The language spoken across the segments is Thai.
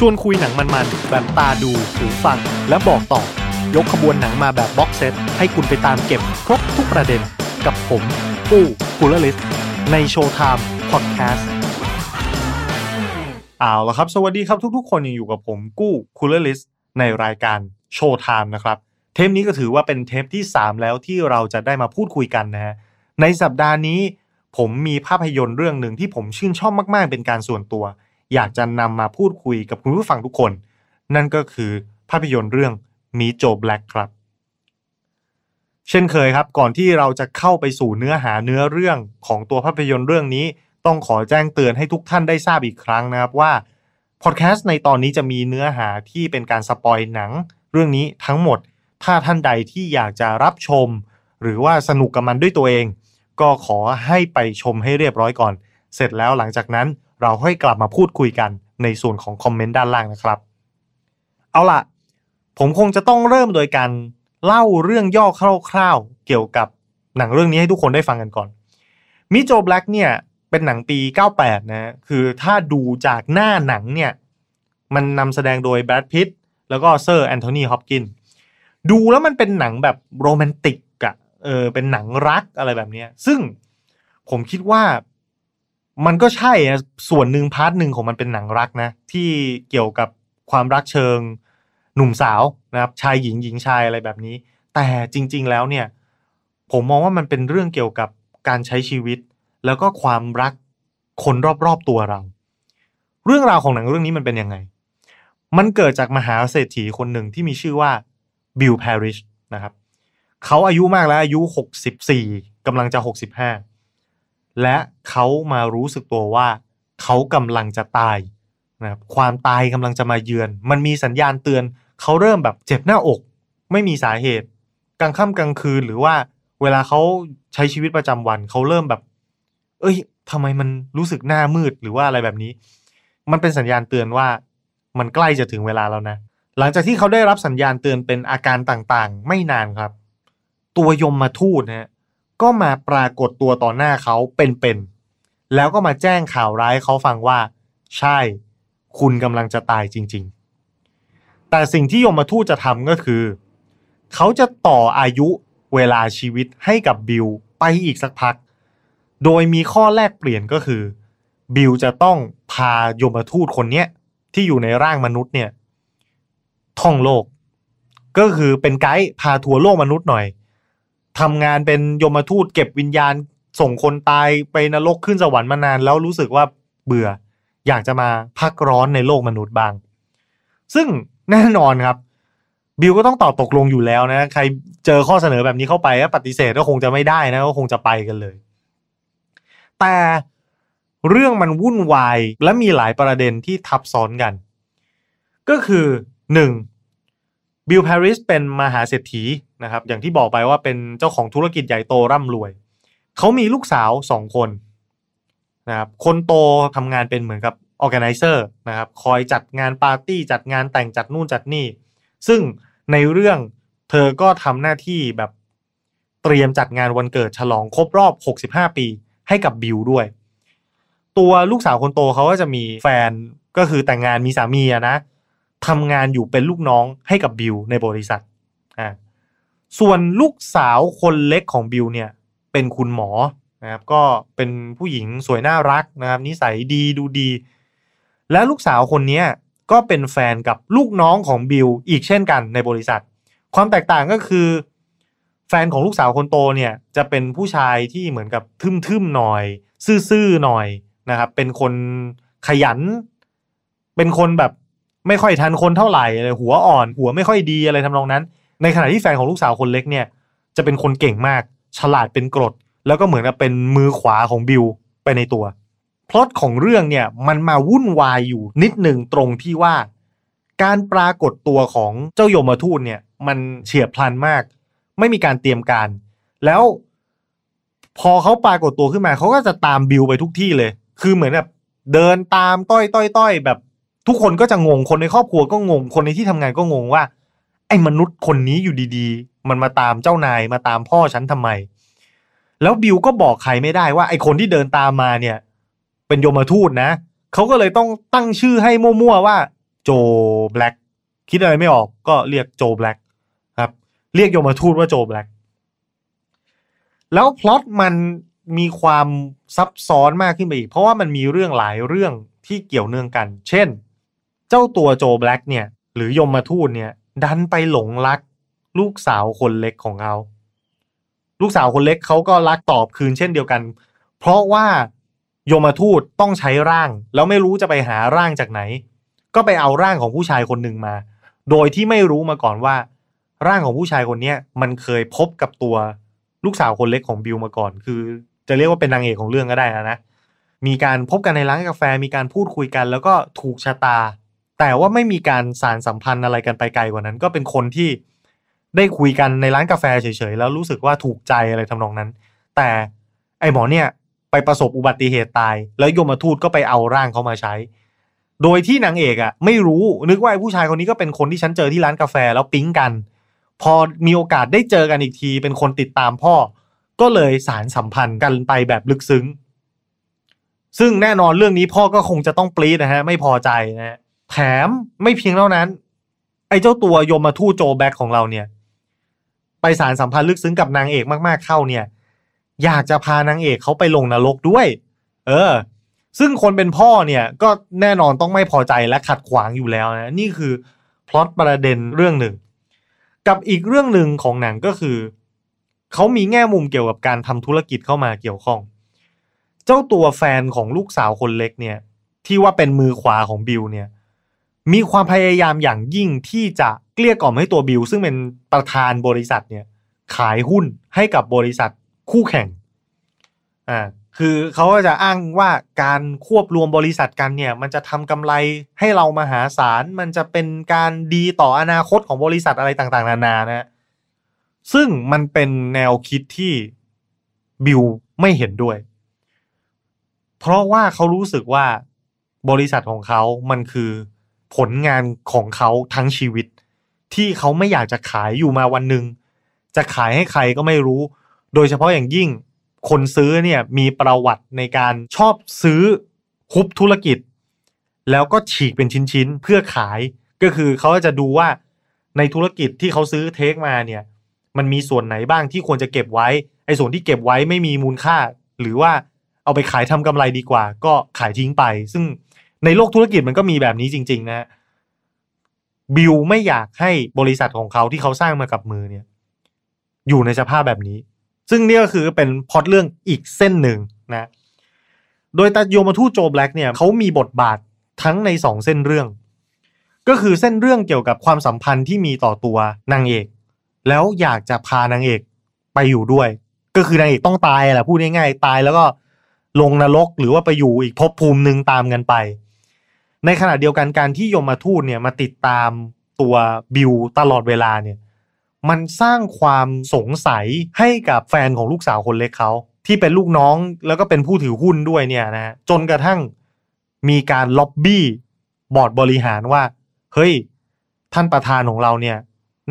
ชวนคุยหนังมันๆ แบบตาดูหูฟัง และบอกต่อ ยกขบวนหนังมาแบบ box set ให้คุณไปตามเก็บครบทุกประเด็นกับผมปู้กูลลิสในโชว์ไทม์พอดแคสต์เอาละครับ สวัสดีครับทุกๆ คนยังอยู่กับผมกู้คูลลิสในรายการโชว์ไทม์นะครับ เทปนี้ก็ถือว่าเป็นเทปที่ 3 แล้วที่เราจะได้มาพูดคุยกันนะฮะในสัปดาห์นี้ผมมีภาพยนตร์เรื่องหนึ่งที่ผมชื่นชอบมากๆ เป็นการส่วนตัว อยากจะนำมาพูดคุยกับคุณผู้ฟังทุกคน นั่นก็คือภาพยนตร์เรื่องมีโจแบล็กครับ เช่นเคยครับ ก่อนที่เราจะเข้าไปสู่เนื้อหาเนื้อเรื่องของตัวภาพยนตร์เรื่องนี้ ต้องขอแจ้งเตือนให้ทุกท่านได้ทราบอีกครั้งนะครับว่าพอดแคสต์ในตอนนี้จะมีเนื้อหาที่เป็นการสปอยหนังเรื่องนี้ทั้งหมด ถ้าท่านใดที่อยากจะรับชม หรือว่าสนุกกับมันด้วยตัวเอง ก็ขอให้ไปชมให้เรียบร้อยก่อน เสร็จแล้วหลังจากนั้น เราค่อยกลับมาพูดคุยกันในส่วนของคอมเมนต์ด้านล่างนะครับ เอาล่ะ ผมคงจะต้องเริ่มโดยการเล่าเรื่องย่อคร่าวๆเกี่ยวกับหนังเรื่องนี้ให้ทุกคนได้ฟังกันก่อน Meet Joe Black เนี่ยเป็นหนังปี 98 นะคือถ้าดูจากหน้าหนังเนี่ย มันนำแสดงโดยแบรดพิตต์แล้วก็เซอร์แอนโทนีฮอปกินดูแล้วมันเป็นหนังแบบโรแมนติกอะเออเป็นหนังรักอะไรแบบนี้ซึ่งผมคิดว่า มันก็ใช่อะส่วนหนึ่งพาร์ทหนึ่งของมันเป็นหนังรักนะ ที่เกี่ยวกับความรักเชิง หนุ่มสาวนะครับ ชายหญิงหญิงชายอะไรแบบนี้ แต่จริง ๆ แล้วเนี่ย ผมมองว่ามันเป็นเรื่องเกี่ยวกับการใช้ชีวิต แล้วก็ความรักคนรอบๆตัวเรา เรื่องราวของหนังเรื่องนี้มันเป็นยังไง มันเกิดจากมหาเศรษฐีคนหนึ่งที่มีชื่อว่าบิลแพริชนะครับเขาอายุมากแล้วอายุ 64กำลังจะ 65 และเขามารู้สึกตัวว่าเขากำลังจะตายนะครับความตายกำลังจะมาเยือน มันมีสัญญาณเตือน เขาเริ่มแบบเจ็บหน้าอก ไม่มีสาเหตุ กลางค่ำกลางคืนหรือว่า เวลาเขาใช้ชีวิตประจำวัน เขาเริ่มแบบ เอ้ยทำไมมันรู้สึกหน้ามืดหรือว่าอะไรแบบนี้ มันเป็นสัญญาณเตือนว่ามันใกล้จะถึงเวลาแล้วนะ หลังจากที่เขาได้รับสัญญาณเตือนเป็นอาการต่างๆ ไม่นานครับ ตัวยมมาทูตนะฮะ ก็มาปรากฏตัวต่อหน้าเขาเป็นๆแล้วก็มาแจ้งข่าวร้ายเขาฟังว่า ใช่ คุณกำลังจะตายจริง ๆ แต่สิ่งที่ยมมาทูตจะทำก็คือ เขาจะต่ออายุเวลาชีวิตให้กับบิลไปอีกสักพัก โดยมีข้อแลกเปลี่ยนก็คือ บิลจะต้องพายมทูตคนเนี้ยที่อยู่ในร่างมนุษย์เนี่ยท่องโลก ก็คือเป็นไกด์พาทัวร์โลกมนุษย์หน่อย ทำงานเป็นยมทูตเก็บวิญญาณส่งคนตายไปนรกขึ้นสวรรค์มานาน แล้วรู้สึกว่าเบื่อ อยากจะมาพักร้อนในโลกมนุษย์บ้าง ซึ่งแน่นอนครับ บิลก็ต้องตอบตกลงอยู่แล้วนะ ใครเจอข้อเสนอแบบนี้เข้าไปก็ปฏิเสธก็คงจะไม่ได้นะก็คงจะไปกันเลย แต่เรื่องมันวุ่นวายและมีหลายประเด็นที่ทับซ้อนกัน ก็คือหนึ่ง บิลแพร์ริชเป็นมหาเศรษฐีนะครับ อย่างที่บอกไปว่าเป็นเจ้าของธุรกิจใหญ่โตร่ำรวย เขามีลูกสาวสองคนนะครับ คนโตทำงานเป็นเหมือนกับ organizer นะครับ คอยจัดงานปาร์ตี้ จัดงานแต่งจัดนู่นจัดนี่ ซึ่งในเรื่องเธอก็ทำหน้าที่แบบเตรียมจัดงานวันเกิดฉลองครบรอบ 65 ปีให้กับบิลด้วย ตัวลูกสาวคนโตเขาก็จะมีแฟนก็คือแต่งงานมีสามีอะนะ ทำงานอยู่เป็นลูกน้องให้กับบิลในบริษัทอ่าส่วนลูกสาวคนเล็กของบิลเนี่ยเป็นคุณหมอนะครับก็เป็นผู้หญิงสวยน่ารักนะครับนิสัยดีดูดี และลูกสาวคนนี้ก็เป็นแฟนกับลูกน้องของบิลอีกเช่นกันในบริษัท ความแตกต่างก็คือ แฟนของลูกสาวคนโตเนี่ยจะเป็นผู้ชายที่เหมือนกับทึมๆหน่อย ซื่อๆหน่อยนะครับ เป็นคนขยัน เป็นคนแบบ ไม่ค่อยทันคนเท่าไหร่เลยหัวอ่อน หัวไม่ค่อยดีอะไรทำนองนั้น ในขณะที่แฟนของลูกสาวคนเล็กเนี่ย จะเป็นคนเก่งมาก ฉลาดเป็นกรด แล้วก็เหมือนกับเป็นมือขวาของบิลไปในตัวพล็อตของเรื่องเนี่ยมันมาวุ่นวายอยู่นิดหนึ่งตรงที่ว่า การปรากฏตัวของเจ้ายมทูตเนี่ย มันเฉียบพลันมาก ไม่มีการเตรียมการ แล้ว พอเขาปรากฏตัวขึ้นมาเขาก็จะตามบิลไปทุกที่เลย คือเหมือนแบบเดินตามต้อยต้อยต้อยแบบ ทุกคนก็จะงงคนในครอบครัวก็งง คนในที่ทำงานก็งงว่า ไอ้มนุษย์คนนี้อยู่ดีๆ มันมาตามเจ้านายมาตามพ่อฉันทำไม แล้วบิลก็บอกใครไม่ได้ว่า ไอ้คนที่เดินตามมาเนี่ย เป็นโยมทูตนะเขาก็เลยต้องตั้งชื่อให้มั่วๆว่า โจแบล็กคิดอะไรไม่ออกก็เรียกโจแบล็กครับ เรียกโยมทูตว่าโจแบล็กแล้วพล็อตมันมีความซับซ้อนมากขึ้นไปอีก เพราะว่ามันมีเรื่องหลายเรื่องที่เกี่ยวเนื่องกัน เช่น เจ้าตัวโจแบล็กเนี่ย หรือยมมาทูตเนี่ย ดันไปหลงรัก ลูกสาวคนเล็กของเขา ลูกสาวคนเล็กเขาก็รักตอบคืนเช่นเดียวกัน เพราะว่ายมทูตต้องใช้ร่าง แล้วไม่รู้จะไปหาร่างจากไหน ก็ไปเอาร่างของผู้ชายคนหนึ่งมา โดยที่ไม่รู้มาก่อนว่า ร่างของผู้ชายคนนี้มันเคยพบกับตัวลูกสาวคนเล็กของบิลมาก่อน คือ จะเรียกว่าเป็นนางเอกของเรื่องก็ได้นะนะมีการพบกันในร้านกาแฟมีการพูดคุยกัน แล้วก็ถูกชะตา แต่ว่าไม่มีการสารสัมพันธ์อะไรกันไปไกลกว่านั้น ก็เป็นคนที่ได้คุยกันในร้านกาแฟเฉยๆ แล้วรู้สึกว่าถูกใจอะไรทำนองนั้น แต่ไอหมอเนี่ยไปประสบอุบัติเหตุตาย แล้วยมทูตก็ไปเอาร่างเขามาใช้ โดยที่นางเอกอะ่ะ ไม่รู้นึกว่าไอผู้ชายคนนี้ก็เป็นคนที่ฉันเจอที่ร้านกาแฟแล้วปิ๊งกัน พอมีโอกาสได้เจอกันอีกที เป็นคนติดตามพ่อ ก็เลยสารสัมพันธ์กันไปแบบลึกซึ้ง ซึ่งแน่นอนเรื่องนี้พ่อก็คงจะต้องปรี๊ดนะฮะไม่พอใจนะฮะ แถมไม่เพียงเท่านั้น ไอ้เจ้าตัวยมทูตโจแบล็กของเราเนี่ย ไปสานสัมพันธ์ลึกซึ้งกับนางเอกมากๆเข้าเนี่ย อยากจะพานางเอกเขาไปลงนรกด้วย เออ ซึ่งคนเป็นพ่อเนี่ย ก็แน่นอนต้องไม่พอใจและขัดขวางอยู่แล้วนะนี่คือพล็อตประเด็นเรื่องหนึ่ง กับอีกเรื่องหนึ่งของหนังก็คือเขามีแง่มุมเกี่ยวกับการทำธุรกิจเข้ามาเกี่ยวข้อง เจ้าตัวแฟนของลูกสาวคนเล็กเนี่ย ที่ว่าเป็นมือขวาของบิลเนี่ย มีความพยายามอย่างยิ่งที่จะเกลี้ยกล่อมให้ตัวบิลซึ่งเป็นประธานบริษัทเนี่ยขายหุ้นให้กับบริษัทคู่แข่งอ่าคือเขาก็จะอ้างว่าการควบรวมบริษัทกันเนี่ย มันจะทำกำไรให้เรามหาศาลมันจะเป็นการดีต่ออนาคตของบริษัทอะไรต่างๆ นานานะ ซึ่งมันเป็นแนวคิดที่บิลไม่เห็นด้วย เพราะว่าเขารู้สึกว่าบริษัทของเขามันคือ ผลงานของเขาทั้งชีวิต ที่เขาไม่อยากจะขายอยู่มาวันหนึ่งจะขายให้ใครก็ไม่รู้ โดยเฉพาะอย่างยิ่ง คนซื้อเนี่ยมีประวัติในการชอบซื้อฮุบธุรกิจ แล้วก็ฉีกเป็นชิ้นๆ เพื่อขายก็คือเขาจะดูว่าในธุรกิจที่เขาซื้อเทคมาเนี่ย มันมีส่วนไหนบ้างที่ควรจะเก็บไว้ไอ้ส่วนที่เก็บไว้ไม่มีมูลค่า หรือว่าเอาไปขายทำกำไรดีกว่า ก็ขายทิ้งไป ซึ่ง ในโลกธุรกิจมันก็มีแบบนี้จริง ๆ นะบิลไม่อยากให้บริษัทของเขาที่เขาสร้างมากับมือเนี่ย อยู่ในสภาพแบบนี้ ซึ่งนี่ก็คือเป็นพอตเรื่องอีกเส้นหนึ่งนะ โดยตาโยมาทูโจแบล็กเนี่ยเขามีบทบาททั้งในสองเส้นเรื่อง ก็คือเส้นเรื่องเกี่ยวกับความสัมพันธ์ที่มีต่อตัวนางเอก แล้วอยากจะพานางเอกไปอยู่ด้วย ก็คือนางเอกต้องตายแหละพูดง่ายๆตายแล้วก็ลงนรกหรือว่าไปอยู่อีกภพภูมิหนึ่งตามกันไป ในขณะเดียวกันการที่ยมมาทูตเนี่ยมาติดตามตัวบิวตลอดเวลาเนี่ย มันสร้างความสงสัยให้กับแฟนของลูกสาวคนเล็กเขาที่เป็นลูกน้องแล้วก็เป็นผู้ถือหุ้นด้วยเนี่ยนะจนกระทั่งมีการล็อบบี้บอร์ดบริหารว่า เฮ้ย ท่านประธานของเราเนี่ย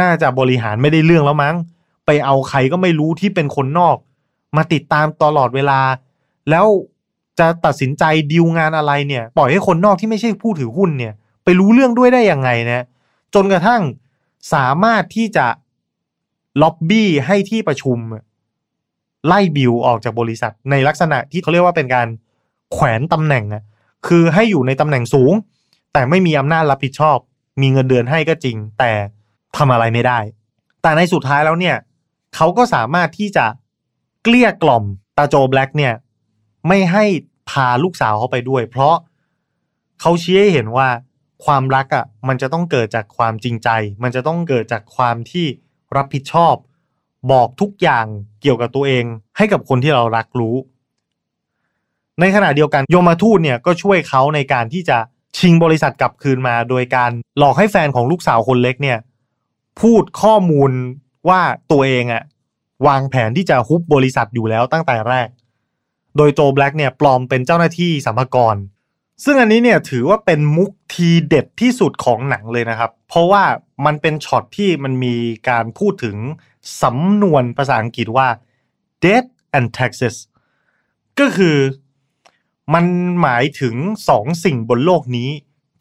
น่าจะบริหารไม่ได้เรื่องแล้วมั้ง ไปเอาใครก็ไม่รู้ที่เป็นคนนอก มาติดตามตลอดเวลา แล้ว จะตัดสินใจดีลงานอะไรเนี่ย ปล่อยให้คนนอกที่ไม่ใช่ผู้ถือหุ้นเนี่ย ไปรู้เรื่องด้วยได้ยังไงนะจนกระทั่งสามารถที่จะล็อบบี้ให้ที่ประชุม ไล่บิลออกจากบริษัท ในลักษณะที่เขาเรียกว่าเป็นการแขวนตำแหน่งนะคือให้อยู่ในตำแหน่งสูง แต่ไม่มีอำนาจรับผิดชอบ มีเงินเดือนให้ก็จริง แต่ทำอะไรไม่ได้ แต่ในสุดท้ายแล้วเนี่ยเขาก็สามารถที่จะเกลี้ยกล่อมตาโจแบล็กเนี่ย ไม่ให้ พาลูกสาวเขาไปด้วย เพราะเขาชี้ให้เห็นว่าความรักอะ่ะมันจะต้องเกิดจากความจริงใจ มันจะต้องเกิดจากความที่รับผิดชอบ บอกทุกอย่างเกี่ยวกับตัวเอง ให้กับคนที่เรารักรู้ ในขณะเดียวกันโยมาทูตเนี่ยก็ช่วยเขาในการที่จะชิงบริษัทกลับคืนมา โดยการหลอกให้แฟนของลูกสาวคนเล็กเนี่ย พูดข้อมูลว่าตัวเองอะวางแผนที่จะฮุบบริษัทอยู่แล้วตั้งแต่แรก โดยโจแบล็กเนี่ยปลอมเป็นเจ้าหน้าที่สัมภากร ซึ่งอันนี้เนี่ยถือว่าเป็นมุกทีเด็ดที่สุดของหนังเลยนะครับ เพราะว่ามันเป็นช็อตที่มันมีการพูดถึงสำนวนภาษาอังกฤษว่า death and taxes ก็คือมันหมายถึงสองสิ่งบนโลกนี้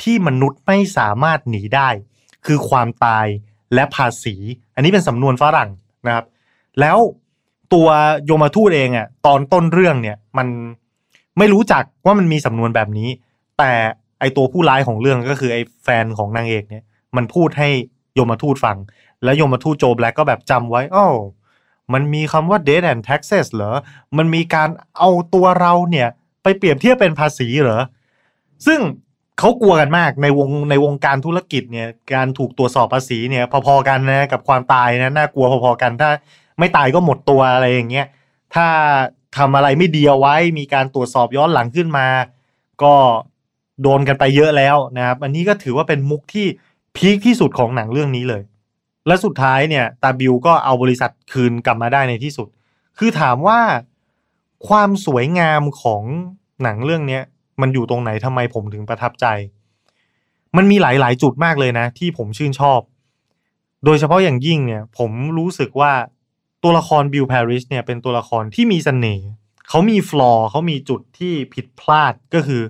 ที่มนุษย์ไม่สามารถหนีได้ คือความตายและภาษี อันนี้เป็นสำนวนฝรั่งนะครับ แล้ว ตัวโยมทูตเองอะตอนต้นเรื่องเนี่ย มันไม่รู้จักว่ามันมีสำนวนแบบนี้ แต่ไอตัวผู้ร้ายของเรื่องก็คือไอแฟนของนางเอกเนี่ย มันพูดให้โยมทูตฟัง แล้วโยมทูตโจแบล็กก็แบบจำไว้อ้มันมีคำว่า debt and taxes เหรอ มันมีการเอาตัวเราเนี่ย ไปเปรียบเทียบเป็นภาษีเหรอ ซึ่งเขากลัวกันมากในวงในวงการธุรกิจเนี่ย การถูกตรวจสอบภาษีเนี่ย พอๆกันนะกับความตายนะน่ากลัวพอๆกันถ้า ไม่ตายก็หมดตัวอะไรอย่างเงี้ยถ้าทำอะไรไม่ดีเอาไว้มีการตรวจสอบย้อนหลังขึ้นมา ก็โดนกันไปเยอะแล้วนะครับ อันนี้ก็ถือว่าเป็นมุกที่พีคที่สุดของหนังเรื่องนี้เลย และสุดท้ายเนี่ยตาบิวก็เอาบริษัทคืนกลับมาได้ในที่สุด คือถามว่าความสวยงามของหนังเรื่องเนี้ยมันอยู่ตรงไหนทำไมผมถึงประทับใจ มันมีหลาย ๆ จุดมากเลยนะ ที่ผมชื่นชอบ โดยเฉพาะอย่างยิ่งเนี่ย ผมรู้สึกว่า ตัวละครบิลพริสเนี่ยเป็นตัวละครที่มีเสน่ห์เขามีฟลอร์เขามีจุดที่ผิดพลาดก็คือ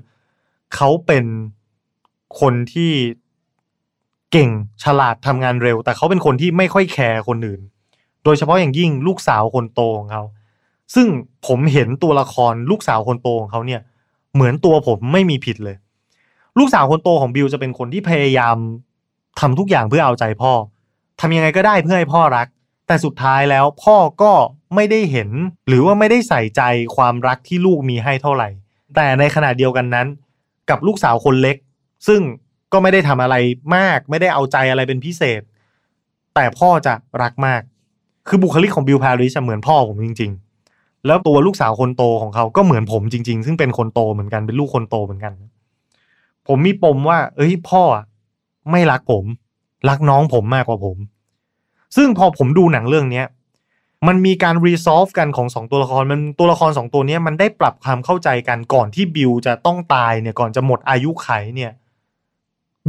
เขาเป็นคนที่เก่งฉลาดทำงานเร็ว แต่เขาเป็นคนที่ไม่ค่อยแคร์คนอื่น โดยเฉพาะอย่างยิ่งลูกสาวคนโตของเขาซึ่งผมเห็นตัวละครลูกสาวคนโตของเขาเนี่ย เหมือนตัวผมไม่มีผิดเลย ลูกสาวคนโตของบิลจะเป็นคนที่พยายามทำทุกอย่างเพื่อเอาใจพ่อทำยังไงก็ได้เพื่อให้พ่อรัก แต่สุดท้ายแล้วพ่อก็ไม่ได้เห็น หรือว่าไม่ได้ใส่ใจความรักที่ลูกมีให้เท่าไหร่ แต่ในขณะเดียวกันนั้น กับลูกสาวคนเล็ก ซึ่งก็ไม่ได้ทำอะไรมาก ไม่ได้เอาใจอะไรเป็นพิเศษ แต่พ่อจะรักมาก คือบุคลิกของบิลพาริสเหมือนพ่อผมจริง ๆ แล้วตัวลูกสาวคนโตของเขาก็เหมือนผมจริง ๆ ซึ่งเป็นคนโตเหมือนกันเป็นลูกคนโตเหมือนกัน ผมมีปมว่า เอ้ยพ่อไม่รักผม รักน้องผมมากกว่าผม ซึ่งพอผมดูหนังเรื่องเนี้ยมันมีการรีซอฟกันของสองตัวละครมันตัวละครสองตัวนี้มันได้ปรับความเข้าใจกันก่อนที่บิลจะต้องตายเนี่ยก่อนจะหมดอายุไขเนี่ย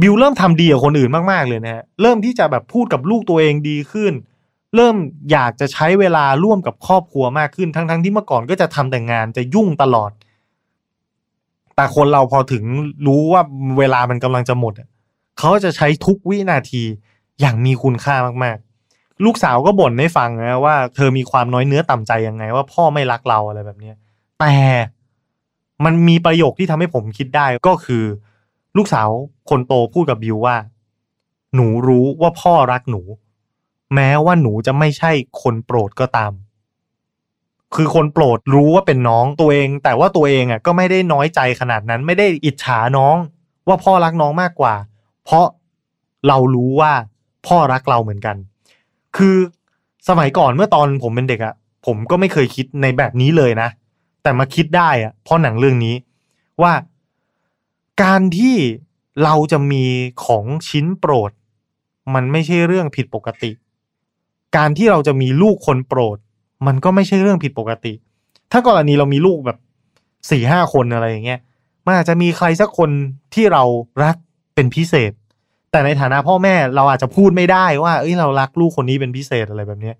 บิลเริ่มทำดีกับคนอื่นมาก ๆ เลยนะฮะเริ่มที่จะแบบพูดกับลูกตัวเองดีขึ้น เริ่มอยากจะใช้เวลาร่วมกับครอบครัวมากขึ้นทั้งๆที่เมื่อก่อนก็จะทำแต่งานจะยุ่งตลอด แต่คนเราพอถึงรู้ว่าเวลามันกำลังจะหมดเขาจะใช้ทุกวินาทีอย่างมีคุณค่ามากๆ ลูกสาวก็บ่นให้ฟังนะว่าเธอมีความน้อยเนื้อต่ำใจยังไง ว่าพ่อไม่รักเราอะไรแบบนี้แต่มันมีประโยคที่ทำให้ผมคิดได้ก็คือ ลูกสาวคนโตพูดกับบิวว่า หนูรู้ว่าพ่อรักหนู แม้ว่าหนูจะไม่ใช่คนโปรดก็ตาม คือคนโปรดรู้ว่าเป็นน้องตัวเอง แต่ว่าตัวเองอะ ก็ไม่ได้น้อยใจขนาดนั้น ไม่ได้อิจฉาน้อง ว่าพ่อรักน้องมากกว่า เพราะเรารู้ว่าพ่อรักเราเหมือนกัน คือสมัยก่อนเมื่อตอนผมเป็นเด็กอะผมก็ไม่เคยคิดในแบบนี้เลยนะ แต่มาคิดได้อะเพราะหนังเรื่องนี้ว่าการที่เราจะมีของชิ้นโปรด มันไม่ใช่เรื่องผิดปกติ การที่เราจะมีลูกคนโปรด มันก็ไม่ใช่เรื่องผิดปกติ ถ้ากรณีเรามีลูกแบบสี่ห้าคนอะไรอย่างเงี้ยมันอาจจะมีใครสักคนที่เรารักเป็นพิเศษ แต่ในฐานะพ่อแม่เราอาจจะพูดไม่ได้ว่า เอ้ยเรารักลูกคนนี้เป็นพิเศษอะไรแบบเนี้ย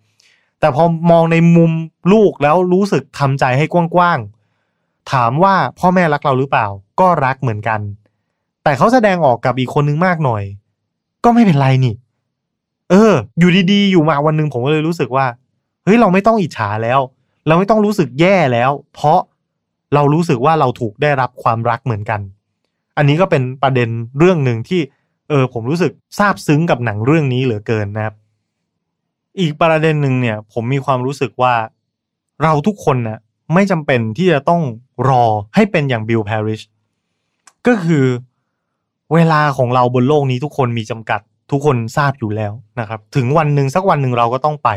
แต่พอมองในมุมลูกแล้วรู้สึกทำใจให้กว้างๆถามว่าพ่อแม่รักเราหรือเปล่า ก็รักเหมือนกัน แต่เขาแสดงออกกับอีกคนนึงมากหน่อย ก็ไม่เป็นไรนี่ เออ อยู่ดีๆ อยู่มาวันหนึ่งผมก็เลยรู้สึกว่าเฮ้ยเราไม่ต้องอิจฉาแล้ว เราไม่ต้องรู้สึกแย่แล้ว เพราะเรารู้สึกว่าเราถูกได้รับความรักเหมือนกัน อันนี้ก็เป็นประเด็นเรื่องหนึ่งที่ เออผมรู้สึกซาบซึ้งกับหนังเรื่องนี้เหลือเกินนะครับ อีกประเด็นหนึ่งเนี่ย ผมมีความรู้สึกว่าเราทุกคนนะ่ะไม่จำเป็นที่จะต้องรอให้เป็นอย่างบิลแพริชก็คือเวลาของเราบนโลกนี้ทุกคนมีจำกัดทุกคนทราบอยู่แล้วนะครับ ถึงวันหนึ่งสักวันหนึ่งเราก็ต้องไป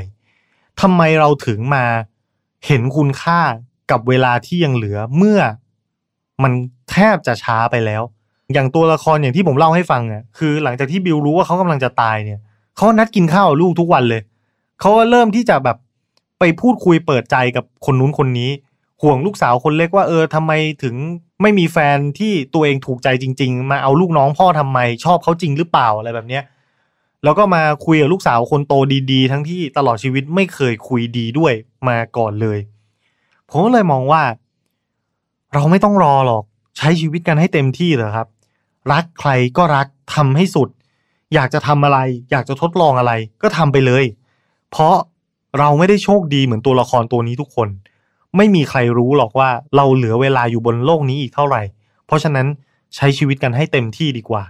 ทำไมเราถึงมาเห็นคุณค่ากับเวลาที่ยังเหลือเมื่อมันแทบจะช้าไปแล้ว อย่างตัวละครอย่างที่ผมเล่าให้ฟังอะคือ หลังจากที่บิลรู้ว่าเขากำลังจะตายเนี่ยเขานัดกินข้าวลูกทุกวันเลยเขาก็เริ่มที่จะแบบไปพูดคุยเปิดใจกับคนนู้นคนนี้ ห่วงลูกสาวคนเล็กว่าเออทำไมถึงไม่มีแฟนที่ตัวเองถูกใจจริง ๆ มาเอาลูกน้องพ่อทำไม ชอบเขาจริงหรือเปล่าอะไรแบบเนี้ยแล้วก็มาคุยกับลูกสาวคนโตดีๆ ทั้งที่ตลอดชีวิตไม่เคยคุยดีด้วยมาก่อนเลย ผมก็เลยมองว่า เราไม่ต้องรอหรอก ใช้ชีวิตกันให้เต็มที่เถอะครับ รักใครก็รักทำให้สุด อยากจะทำอะไร อยากจะทดลองอะไร ก็ทำไปเลย เพราะเราไม่ได้โชคดีเหมือนตัวละครตัวนี้ทุกคน ไม่มีใครรู้หรอกว่าเราเหลือเวลาอยู่บนโลกนี้อีกเท่าไหร่ เพราะฉะนั้นใช้ชีวิตกันให้เต็มที่ดีกว่า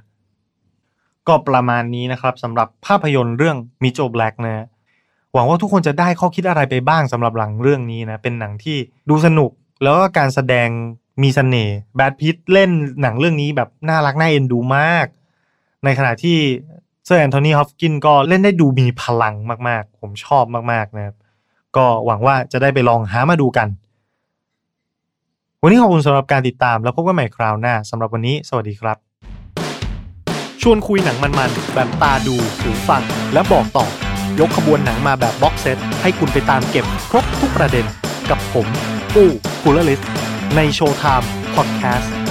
ก็ประมาณนี้นะครับสำหรับภาพยนตร์เรื่องมิโจแบล็กนะหวังว่าทุกคนจะได้ข้อคิดอะไรไปบ้างสำหรับหลังเรื่องนี้นะเป็นหนังที่ดูสนุกแล้วก็การแสดง มีเสน่ห์แบดพิตเล่นหนังเรื่องนี้แบบน่ารักน่าเอ็นดูมาก ในขณะที่เซอร์แอนโทนีฮอฟกินก็เล่นได้ดูมีพลังมากๆ ผมชอบมากๆนะครับ ก็หวังว่าจะได้ไปลองหามาดูกัน วันนี้ขอบคุณสำหรับการติดตามแล้วพบกันใหม่คราวหน้าสำหรับวันนี้สวัสดีครับ ชวนคุยหนังมันๆ แบบตาดูหูฟังและบอกต่อ ยกขบวนหนังมาแบบ box set ให้คุณไปตามเก็บครบทุกประเด็นกับผมปู้คูลลิส ในโชว์ไทม์พอดแคสต์